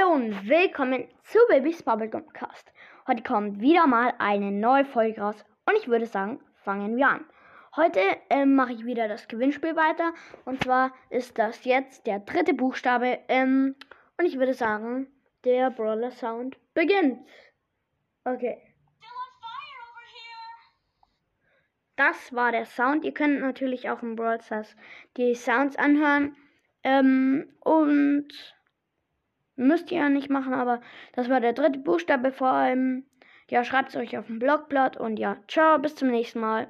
und willkommen zu Babys Bubblegum Cast. Heute kommt wieder mal eine neue Folge raus und ich würde sagen, fangen wir an. Heute ähm, mache ich wieder das Gewinnspiel weiter und zwar ist das jetzt der dritte Buchstabe ähm, und ich würde sagen, der Brawler Sound beginnt. Okay. Das war der Sound. Ihr könnt natürlich auch im Brawl Stars die Sounds anhören. Ähm, und müsst ihr ja nicht machen, aber das war der dritte Buchstabe vor allem. Ja, schreibt es euch auf dem Blogblatt und ja, ciao, bis zum nächsten Mal.